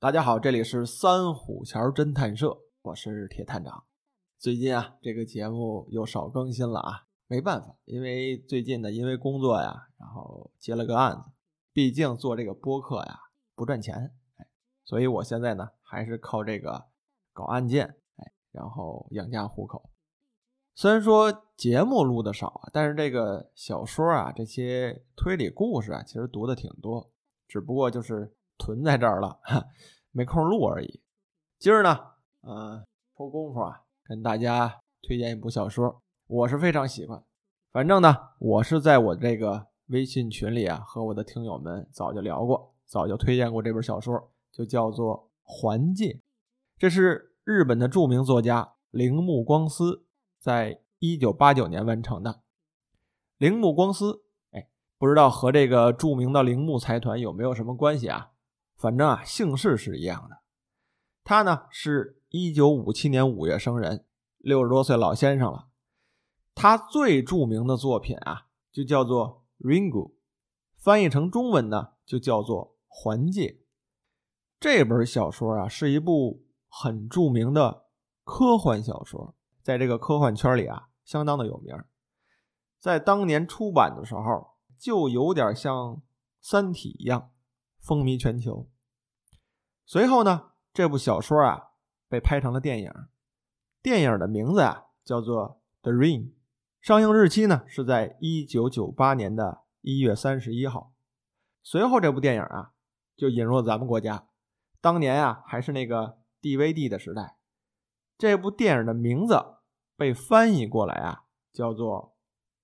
大家好，这里是三虎桥侦探社，我是铁探长。最近啊，这个节目又少更新了啊，没办法，因为最近呢，因为工作呀，然后接了个案子，毕竟做这个播客呀不赚钱，哎，所以我现在呢还是靠这个搞案件，哎，然后养家糊口。虽然说节目录的少啊，但是这个小说啊，这些推理故事啊，其实读的挺多，只不过就是囤在这儿了，没空录而已。今儿呢，呃，抽功夫啊，跟大家推荐一部小说，我是非常喜欢。反正呢，我是在我这个微信群里啊，和我的听友们早就聊过，早就推荐过这本小说，就叫做《环界》，这是日本的著名作家铃木光司。在一九八九年完成的铃木光司，哎，不知道和这个著名的铃木财团有没有什么关系啊？反正啊，姓氏是一样的。他呢是一九五七年五月生人，六十多岁老先生了。他最著名的作品啊，就叫做《Ringu》，翻译成中文呢就叫做《环界》。这本小说啊，是一部很著名的科幻小说。在这个科幻圈里啊，相当的有名。在当年出版的时候，就有点像《三体》一样风靡全球。随后呢，这部小说啊被拍成了电影，电影的名字啊叫做《The Ring》，上映日期呢是在一九九八年的一月三十一号。随后这部电影啊就引入了咱们国家，当年啊还是那个 DVD 的时代。这部电影的名字。被翻译过来啊，叫做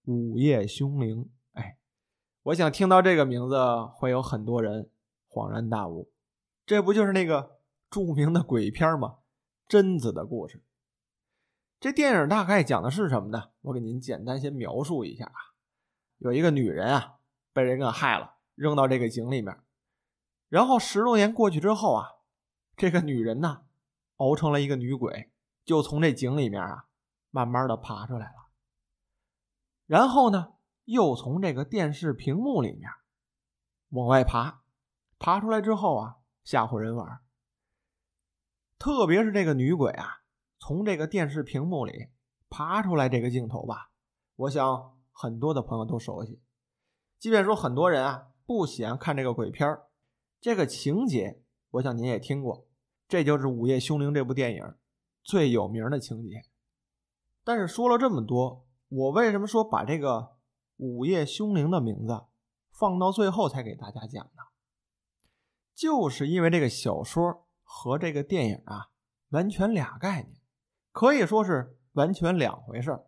《午夜凶铃》。哎，我想听到这个名字，会有很多人恍然大悟。这不就是那个著名的鬼片吗？贞子的故事。这电影大概讲的是什么呢？我给您简单先描述一下啊。有一个女人啊，被人给害了，扔到这个井里面。然后十多年过去之后啊，这个女人呢，熬成了一个女鬼，就从这井里面啊。慢慢的爬出来了，然后呢，又从这个电视屏幕里面往外爬，爬出来之后啊，吓唬人玩。特别是这个女鬼啊，从这个电视屏幕里爬出来这个镜头吧，我想很多的朋友都熟悉。即便说很多人啊不喜欢看这个鬼片这个情节，我想您也听过，这就是《午夜凶铃》这部电影最有名的情节。但是说了这么多，我为什么说把这个《午夜凶铃》的名字放到最后才给大家讲呢？就是因为这个小说和这个电影啊，完全俩概念，可以说是完全两回事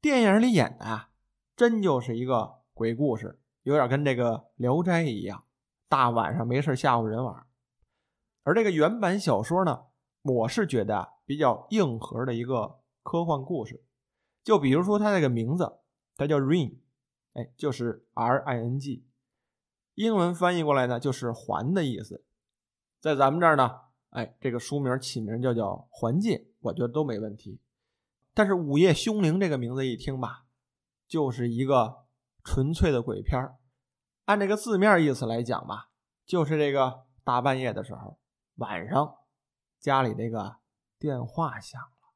电影里演的啊，真就是一个鬼故事，有点跟这个《聊斋》一样，大晚上没事吓唬人玩。而这个原版小说呢，我是觉得比较硬核的一个。科幻故事，就比如说它这个名字，它叫 Ring，哎，就是 R I N G，英文翻译过来呢就是环的意思。在咱们这儿呢，哎，这个书名起名就叫环界，我觉得都没问题。但是午夜凶铃这个名字一听吧，就是一个纯粹的鬼片按这个字面意思来讲吧，就是这个大半夜的时候，晚上家里这个电话响了。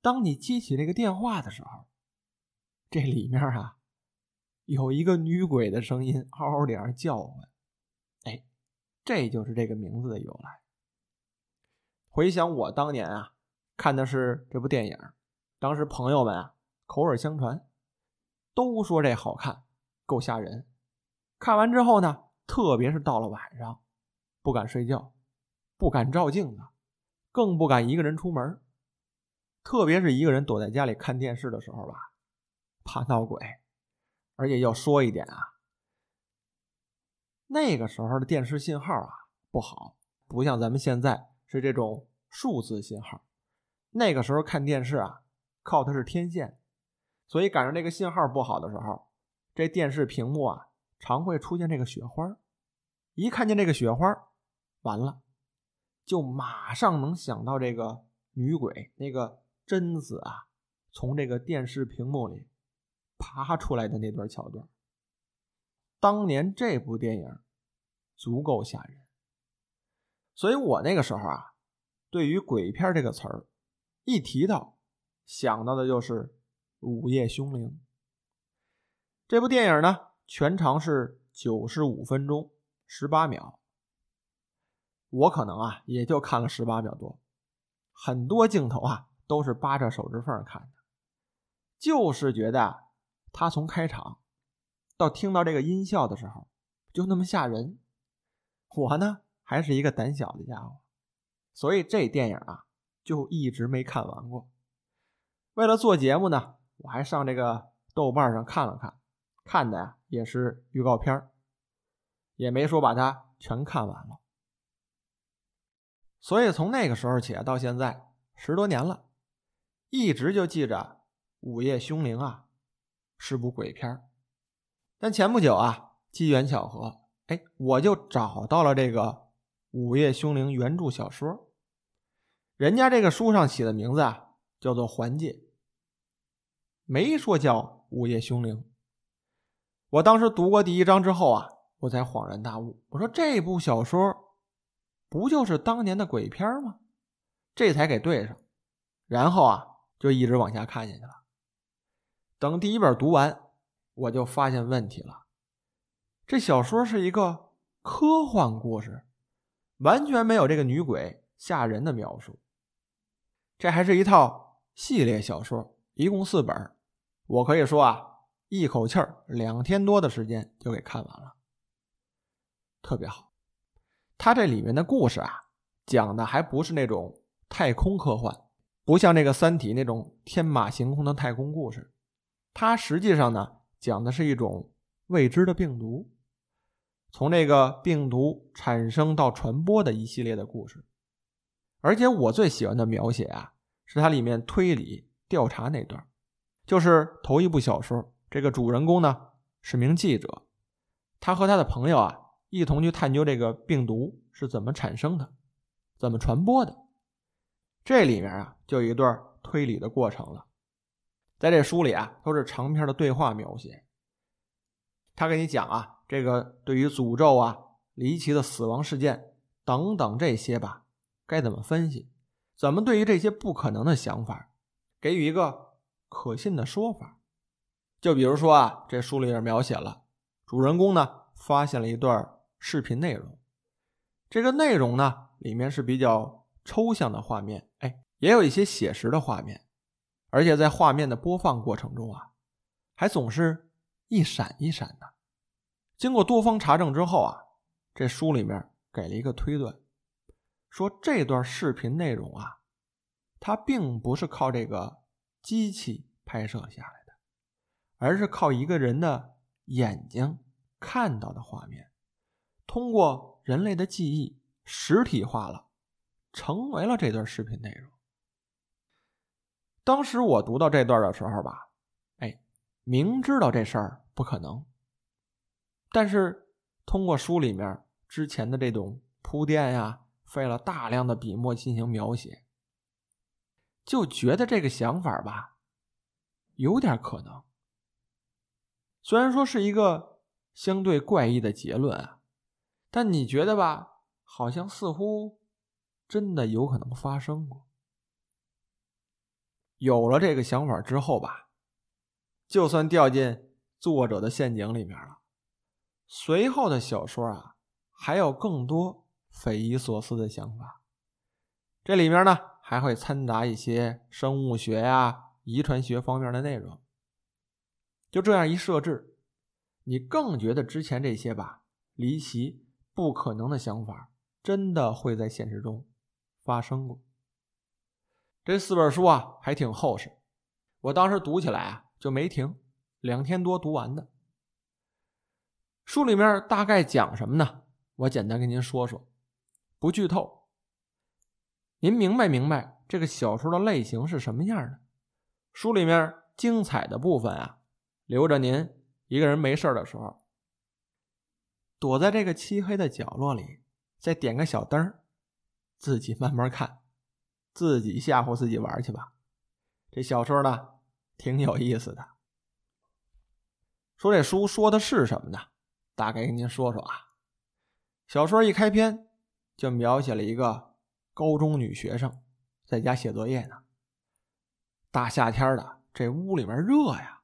当你接起这个电话的时候，这里面啊有一个女鬼的声音，嗷嗷在叫唤。哎，这就是这个名字的由来。回想我当年啊看的是这部电影，当时朋友们啊口耳相传，都说这好看，够吓人。看完之后呢，特别是到了晚上，不敢睡觉，不敢照镜子，更不敢一个人出门。特别是一个人躲在家里看电视的时候吧，怕闹鬼。而且要说一点啊，那个时候的电视信号啊不好，不像咱们现在是这种数字信号。那个时候看电视啊，靠的是天线，所以赶上这个信号不好的时候，这电视屏幕啊常会出现这个雪花。一看见这个雪花，完了，就马上能想到这个女鬼那个。贞子啊，从这个电视屏幕里爬出来的那段桥段，当年这部电影足够吓人。所以我那个时候啊，对于鬼片这个词儿，一提到想到的就是《午夜凶铃》这部电影呢，全长是九十五分钟十八秒。我可能啊，也就看了十八秒多，很多镜头啊都是扒着手指缝看的，就是觉得他从开场到听到这个音效的时候，就那么吓人。我呢？还是一个胆小的家伙，所以这电影啊就一直没看完过。为了做节目呢，我还上这个豆瓣上看了看，看的呀也是预告片也没说把它全看完了。所以从那个时候起到现在十多年了，一直就记着《午夜凶铃》啊是部鬼片但前不久啊，机缘巧合，哎，我就找到了这个。《午夜凶铃》原著小说，人家这个书上起的名字啊，叫做《环界》，没说叫《午夜凶铃》。我当时读过第一章之后啊，我才恍然大悟，我说这部小说不就是当年的鬼片吗？这才给对上，然后啊，就一直往下看下去了。等第一本读完，我就发现问题了，这小说是一个科幻故事。完全没有这个女鬼吓人的描述。这还是一套系列小说，一共四本。我可以说啊，一口气儿两天多的时间就给看完了，特别好。它这里面的故事啊，讲的还不是那种太空科幻，不像那个《三体》那种天马行空的太空故事。它实际上呢，讲的是一种未知的病毒。从这个病毒产生到传播的一系列的故事，而且我最喜欢的描写啊，是它里面推理调查那段，就是头一部小说。这个主人公呢是名记者，他和他的朋友啊一同去探究这个病毒是怎么产生的，怎么传播的。这里面啊就有一段推理的过程了，在这书里啊都是长篇的对话描写，他给你讲啊。这个对于诅咒啊、离奇的死亡事件等等这些吧，该怎么分析？怎么对于这些不可能的想法给予一个可信的说法？就比如说啊，这书里面描写了主人公呢发现了一段视频内容，这个内容呢里面是比较抽象的画面，哎，也有一些写实的画面，而且在画面的播放过程中啊，还总是一闪一闪的。经过多方查证之后啊，这书里面给了一个推断，说这段视频内容啊，它并不是靠这个机器拍摄下来的，而是靠一个人的眼睛看到的画面，通过人类的记忆实体化了，成为了这段视频内容。当时我读到这段的时候吧，哎，明知道这事儿不可能。但是通过书里面之前的这种铺垫呀，费了大量的笔墨进行描写，就觉得这个想法吧，有点可能。虽然说是一个相对怪异的结论啊，但你觉得吧，好像似乎真的有可能发生过。有了这个想法之后吧，就算掉进作者的陷阱里面了。随后的小说啊，还有更多匪夷所思的想法。这里面呢，还会掺杂一些生物学呀、遗传学方面的内容。就这样一设置，你更觉得之前这些吧离奇、不可能的想法，真的会在现实中发生过。这四本书啊，还挺厚实，我当时读起来啊就没停，两天多读完的。书里面大概讲什么呢？我简单跟您说说，不剧透。您明白明白这个小说的类型是什么样的？书里面精彩的部分啊，留着您一个人没事的时候，躲在这个漆黑的角落里，再点个小灯自己慢慢看，自己吓唬自己玩去吧。这小说呢，挺有意思的。说这书说的是什么呢？大概跟您说说啊，小说一开篇就描写了一个高中女学生在家写作业呢。大夏天的，这屋里面热呀。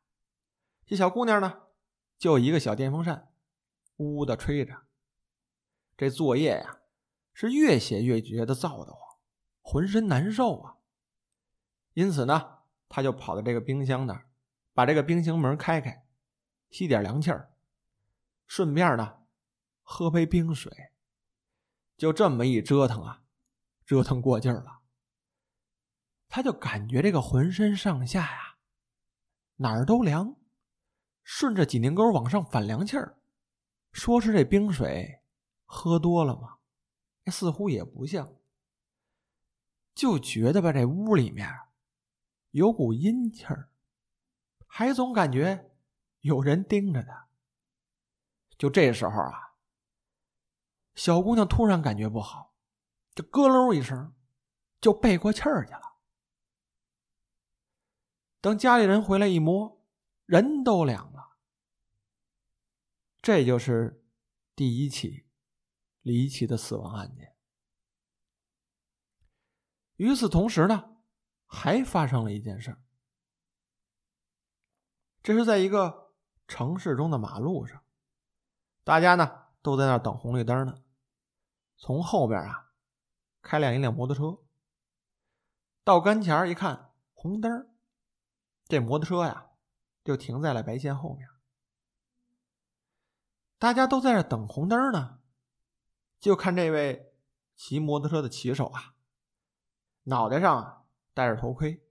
这小姑娘呢，就一个小电风扇，呜呜的吹着。这作业呀，是越写越觉得燥得慌，浑身难受啊。因此呢，他就跑到这个冰箱那儿，把这个冰箱门开开，吸点凉气儿，顺便呢，喝杯冰水。就这么一折腾啊，折腾过劲儿了，他就感觉这个浑身上下呀，哪儿都凉，顺着脊梁沟往上反凉气儿。说是这冰水喝多了吗？似乎也不像，就觉得吧，这屋里面有股阴气儿，还总感觉有人盯着他。就这时候啊。小姑娘突然感觉不好，就咯喽一声，就背过气儿去了。等家里人回来一摸，人都凉了。这就是第一起离奇的死亡案件。与此同时呢，还发生了一件事这是在一个城市中的马路上，大家呢都在那等红绿灯呢。从后边啊，开辆一辆摩托车，到跟前一看红灯这摩托车呀就停在了白线后面。大家都在这等红灯呢，就看这位骑摩托车的骑手啊，脑袋上戴着头盔，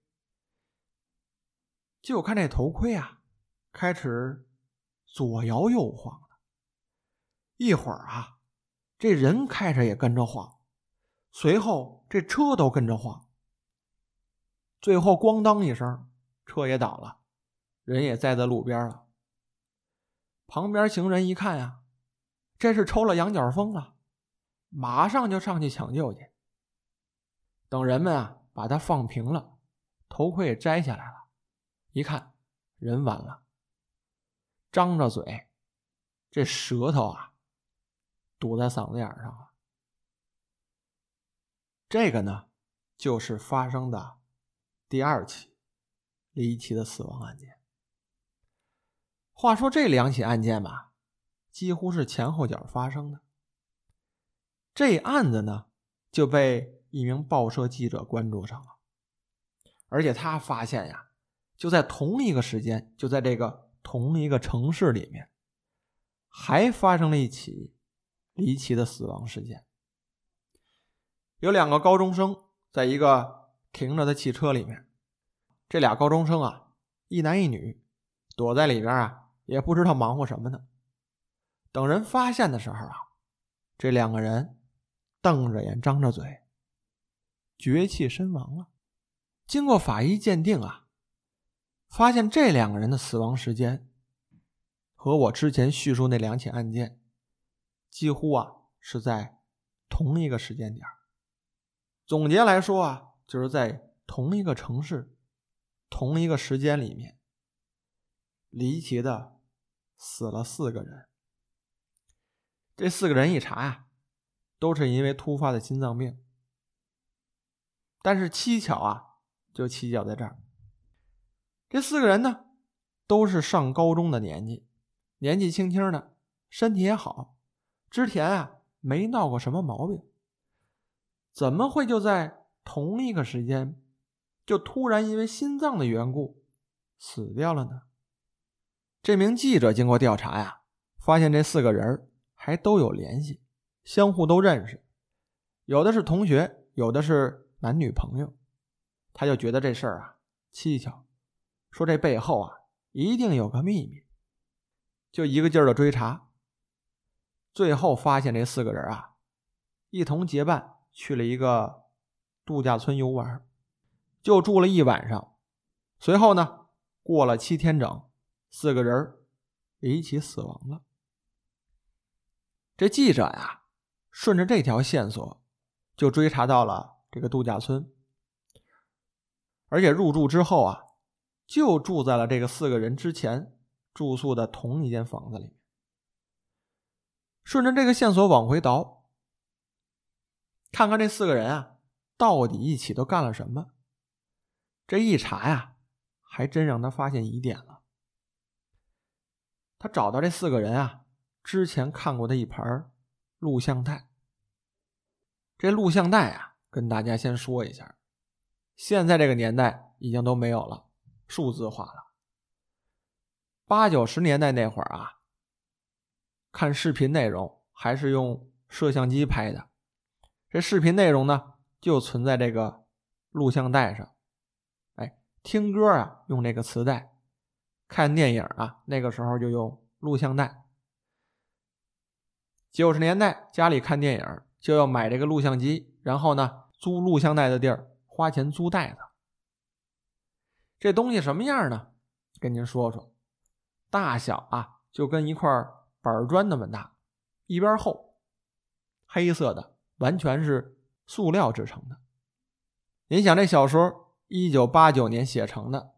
就看这头盔啊开始左摇右晃的，一会儿啊。这人开着也跟着晃，随后这车都跟着晃，最后咣当一声，车也倒了，人也栽在路边了。旁边行人一看呀，这是抽了羊角风了，马上就上去抢救去。等人们啊把他放平了，头盔也摘下来了，一看人完了，张着嘴，这舌头啊。堵在嗓子眼上了。这个呢，就是发生的第二起离奇的死亡案件。话说这两起案件吧，几乎是前后脚发生的。这案子呢，就被一名报社记者关注上了，而且他发现呀，就在同一个时间，就在这个同一个城市里面，还发生了一起。离奇的死亡事件，有两个高中生在一个停着的汽车里面，这俩高中生啊，一男一女，躲在里边啊，也不知道忙活什么呢。等人发现的时候啊，这两个人瞪着眼，张着嘴，绝气身亡了。经过法医鉴定啊，发现这两个人的死亡时间和我之前叙述那两起案件。几乎啊是在同一个时间点总结来说啊，就是在同一个城市、同一个时间里面，离奇的死了四个人。这四个人一查呀，都是因为突发的心脏病。但是蹊跷啊，就蹊跷在这儿，这四个人呢，都是上高中的年纪，年纪轻轻的，身体也好。之前啊，没闹过什么毛病，怎么会就在同一个时间，就突然因为心脏的缘故死掉了呢？这名记者经过调查呀，发现这四个人还都有联系，相互都认识，有的是同学，有的是男女朋友，他就觉得这事儿啊蹊跷，说这背后啊一定有个秘密，就一个劲儿的追查。最后发现这四个人啊，一同结伴去了一个度假村游玩，就住了一晚上。随后呢，过了七天整，四个人离奇死亡了。这记者呀，顺着这条线索，就追查到了这个度假村，而且入住之后啊，就住在了这个四个人之前住宿的同一间房子里。顺着这个线索往回倒，看看这四个人啊，到底一起都干了什么。这一查呀，还真让他发现疑点了。他找到这四个人啊，之前看过的一盘录像带。这录像带啊，跟大家先说一下，现在这个年代已经都没有了，数字化了。八九十年代那会儿啊，看视频内容还是用摄像机拍的，这视频内容呢就存在这个录像带上。哎，听歌啊用这个磁带，看电影啊那个时候就用录像带。九十年代家里看电影就要买这个录像机，然后呢租录像带的地儿花钱租带子。这东西什么样呢？跟您说说。大小啊，就跟一块板砖那么大，一边厚，黑色的，完全是塑料制成的。您想，这小说一九八九年写成的，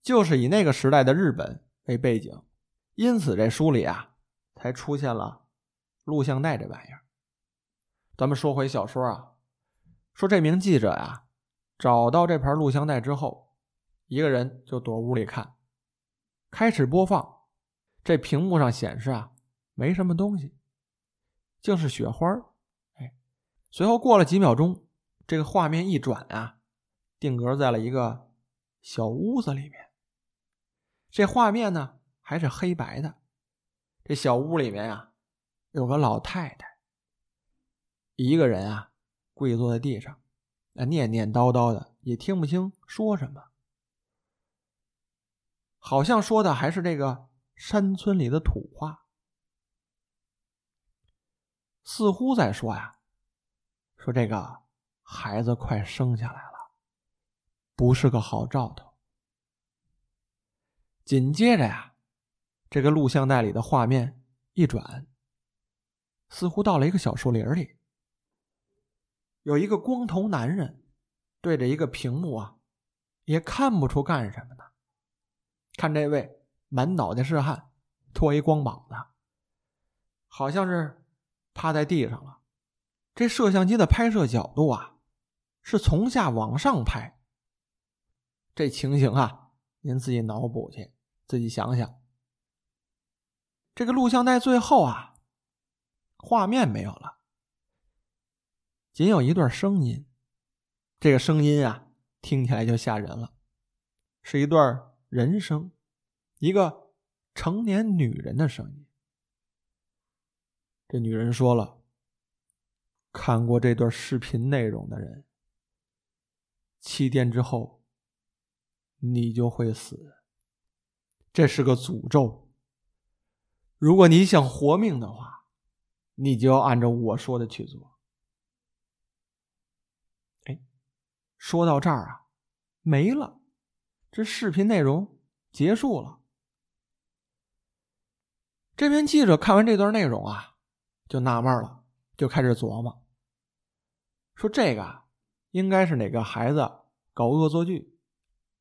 就是以那个时代的日本为背景，因此这书里啊，才出现了录像带这玩意儿。咱们说回小说啊，说这名记者呀，找到这盘录像带之后，一个人就躲屋里看。开始播放，这屏幕上显示啊，没什么东西，竟是雪花哎，随后过了几秒钟，这个画面一转啊，定格在了一个小屋子里面。这画面呢还是黑白的。这小屋里面啊，有个老太太，一个人啊，跪坐在地上，啊，念念叨叨的，也听不清说什么。好像说的还是这个山村里的土话，似乎在说呀，说这个孩子快生下来了，不是个好兆头。紧接着呀，这个录像带里的画面一转，似乎到了一个小树林里，有一个光头男人对着一个屏幕啊，也看不出干什么呢。看这位满脑袋是汗、脱一光膀子，好像是趴在地上了。这摄像机的拍摄角度啊，是从下往上拍。这情形啊，您自己脑补去，自己想想。这个录像带最后啊，画面没有了，仅有一段声音。这个声音啊，听起来就吓人了，是一段。人声，一个成年女人的声音。这女人说了：“看过这段视频内容的人，七天之后你就会死。这是个诅咒。如果你想活命的话，你就要按照我说的去做。”哎，说到这儿啊，没了。这视频内容结束了。这边记者看完这段内容啊，就纳闷了，就开始琢磨，说这个应该是哪个孩子搞恶作剧，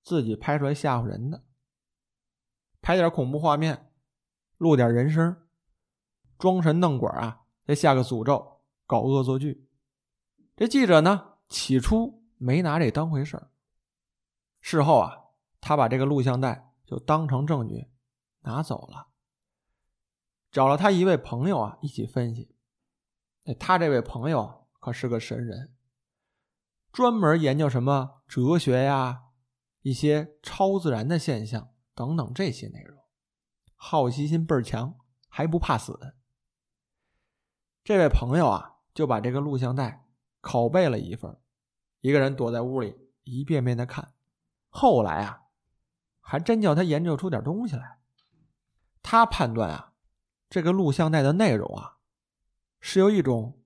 自己拍出来吓唬人的，拍点恐怖画面，录点人声，装神弄鬼啊，再下个诅咒，搞恶作剧。这记者呢，起初没拿这当回事儿，事后啊。他把这个录像带就当成证据拿走了，找了他一位朋友啊一起分析。哎，他这位朋友可是个神人，专门研究什么哲学呀、一些超自然的现象等等这些内容，好奇心倍儿强，还不怕死。这位朋友啊就把这个录像带拷贝了一份，一个人躲在屋里一遍遍的看，后来啊。还真叫他研究出点东西来。他判断啊，这个录像带的内容啊，是由一种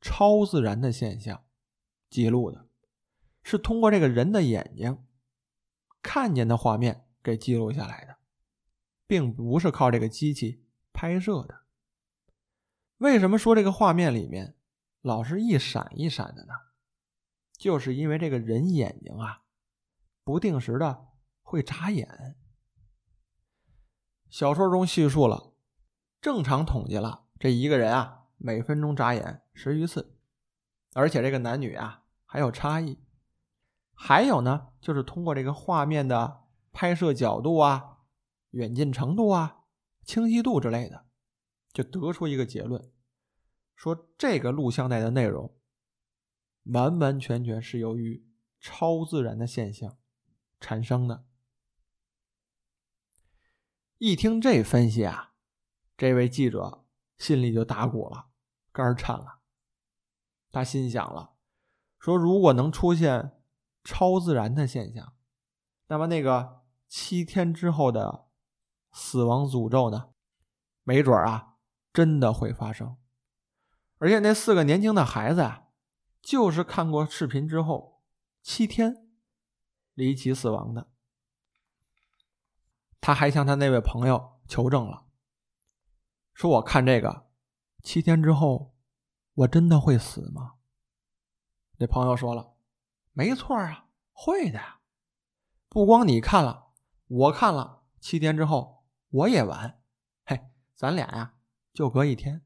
超自然的现象记录的，是通过这个人的眼睛看见的画面给记录下来的，并不是靠这个机器拍摄的。为什么说这个画面里面老是一闪一闪的呢？就是因为这个人眼睛啊，不定时的。会眨眼。小说中叙述了，正常统计了，这一个人啊，每分钟眨眼十余次。而且这个男女啊还有差异。还有呢，就是通过这个画面的拍摄角度啊、远近程度啊、清晰度之类的，就得出一个结论，说这个录像带的内容完完全全是由于超自然的现象产生的。一听这分析啊，这位记者心里就打鼓了，肝颤了。他心想了，说如果能出现。超自然的现象，那么那个七天之后的死亡诅咒呢？没准啊，真的会发生。而且那四个年轻的孩子啊，就是看过视频之后七天离奇死亡的。他还向他那位朋友求证了，说：“我看这个七天之后，我真的会死吗？”那朋友说了。没错啊，会的。不光你看了，我看了。七天之后我也完。嘿，咱俩呀就隔一天。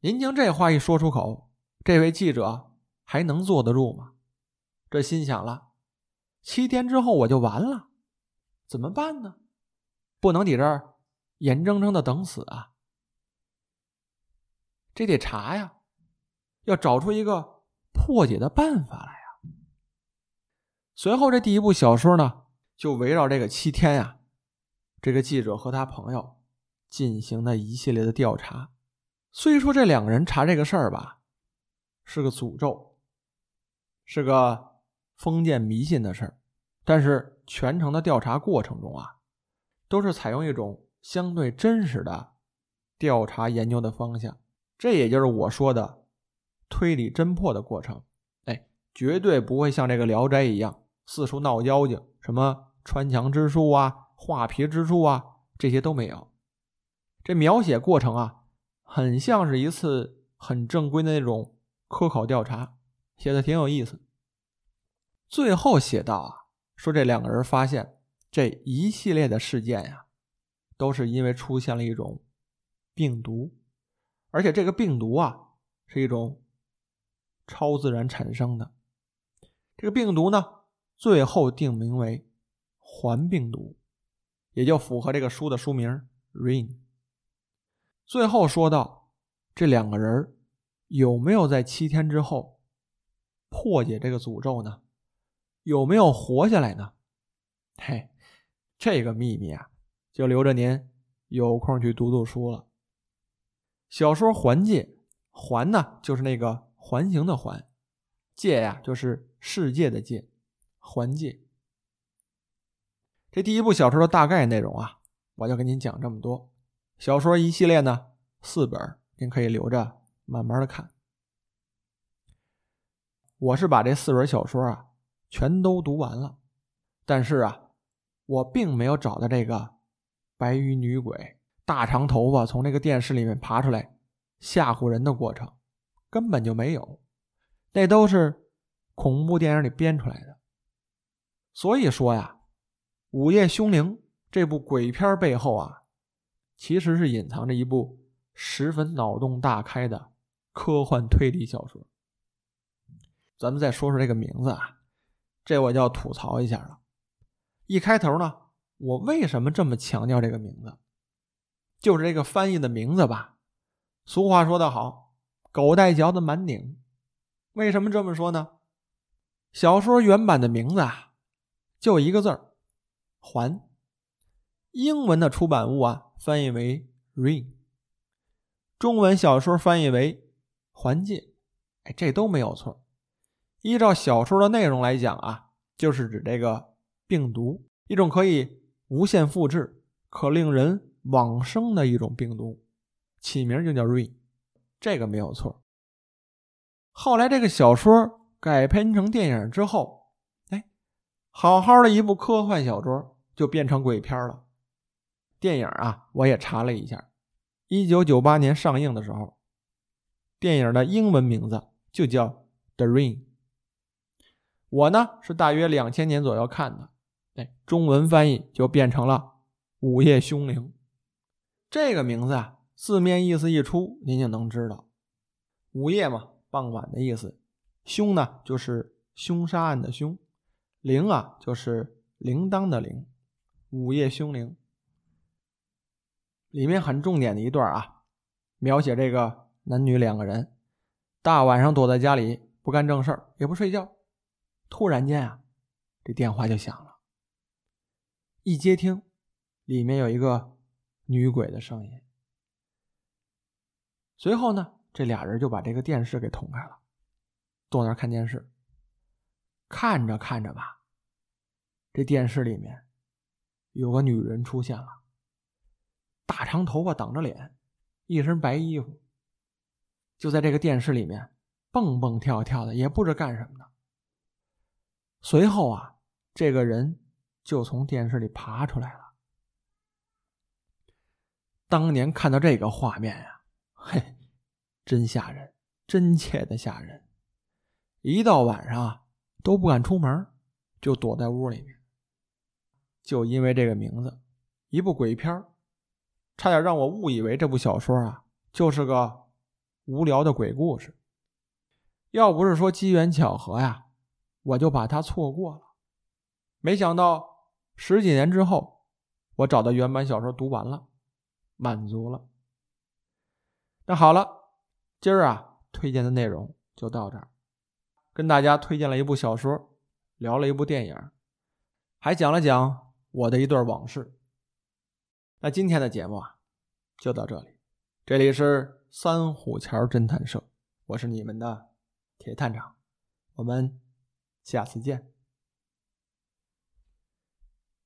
您将这话一说出口，这位记者还能坐得住吗？这心想了，七天之后我就完了，怎么办呢？不能抵这儿眼睁睁的等死啊！这得查呀，要找出一个。破解的办法来呀！随后，这第一部小说呢，就围绕这个七天呀，这个记者和他朋友进行的一系列的调查。虽说这两个人查这个事儿吧，是个诅咒，是个封建迷信的事儿，但是全程的调查过程中啊，都是采用一种相对真实的调查研究的方向。这也就是我说的。推理侦破的过程，哎，绝对不会像这个《聊斋》一样四处闹妖精，什么穿墙之术啊、画皮之术啊，这些都没有。这描写过程啊，很像是一次很正规的那种科考调查，写的挺有意思。最后写到啊，说这两个人发现这一系列的事件呀，都是因为出现了一种病毒，而且这个病毒啊，是一种。超自然产生的这个病毒呢，最后定名为环病毒，也就符合这个书的书名 “Rain”。最后说到这两个人有没有在七天之后破解这个诅咒呢？有没有活下来呢？嘿，这个秘密啊，就留着您有空去读读书了。小说《环界》，环呢就是那个。环形的环，界呀就是世界的界，环界。这第一部小说的大概内容啊，我就跟您讲这么多。小说一系列呢，四本，您可以留着慢慢的看。我是把这四本小说啊全都读完了，但是啊，我并没有找到这个白衣女鬼大长头发从那个电视里面爬出来吓唬人的过程。根本就没有，那都是恐怖电影里编出来的。所以说呀，《午夜凶铃》这部鬼片背后啊，其实是隐藏着一部十分脑洞大开的科幻推理小说。咱们再说说这个名字啊，这我就要吐槽一下了。一开头呢，我为什么这么强调这个名字？就是这个翻译的名字吧。俗话说得好。狗带嚼的满拧，为什么这么说呢？小说原版的名字啊，就一个字儿“环”，英文的出版物啊翻译为 “ring”，中文小说翻译为“环境”，哎，这都没有错。依照小说的内容来讲啊，就是指这个病毒，一种可以无限复制、可令人往生的一种病毒，起名就叫 “ring”。这个没有错。后来这个小说改编成电影之后，哎，好好的一部科幻小说就变成鬼片了。电影啊，我也查了一下，一九九八年上映的时候，电影的英文名字就叫《The Ring》。我呢是大约两千年左右看的，哎，中文翻译就变成了《午夜凶铃》。这个名字啊。字面意思一出，您就能知道，午夜嘛，傍晚的意思。凶呢，就是凶杀案的凶；铃啊，就是铃铛的铃。午夜凶铃里面很重点的一段啊，描写这个男女两个人大晚上躲在家里不干正事儿，也不睡觉，突然间啊，这电话就响了。一接听，里面有一个女鬼的声音。随后呢，这俩人就把这个电视给捅开了，坐那看电视。看着看着吧，这电视里面有个女人出现了，大长头发挡着脸，一身白衣服，就在这个电视里面蹦蹦跳跳的，也不知干什么的。随后啊，这个人就从电视里爬出来了。当年看到这个画面呀。嘿，真吓人，真切的吓人！一到晚上啊都不敢出门，就躲在屋里面。就因为这个名字，一部鬼片差点让我误以为这部小说啊就是个无聊的鬼故事。要不是说机缘巧合呀，我就把它错过了。没想到十几年之后，我找到原版小说读完了，满足了。那好了，今儿啊推荐的内容就到这儿，跟大家推荐了一部小说，聊了一部电影，还讲了讲我的一段往事。那今天的节目啊就到这里，这里是三虎桥侦探社，我是你们的铁探长，我们下次见。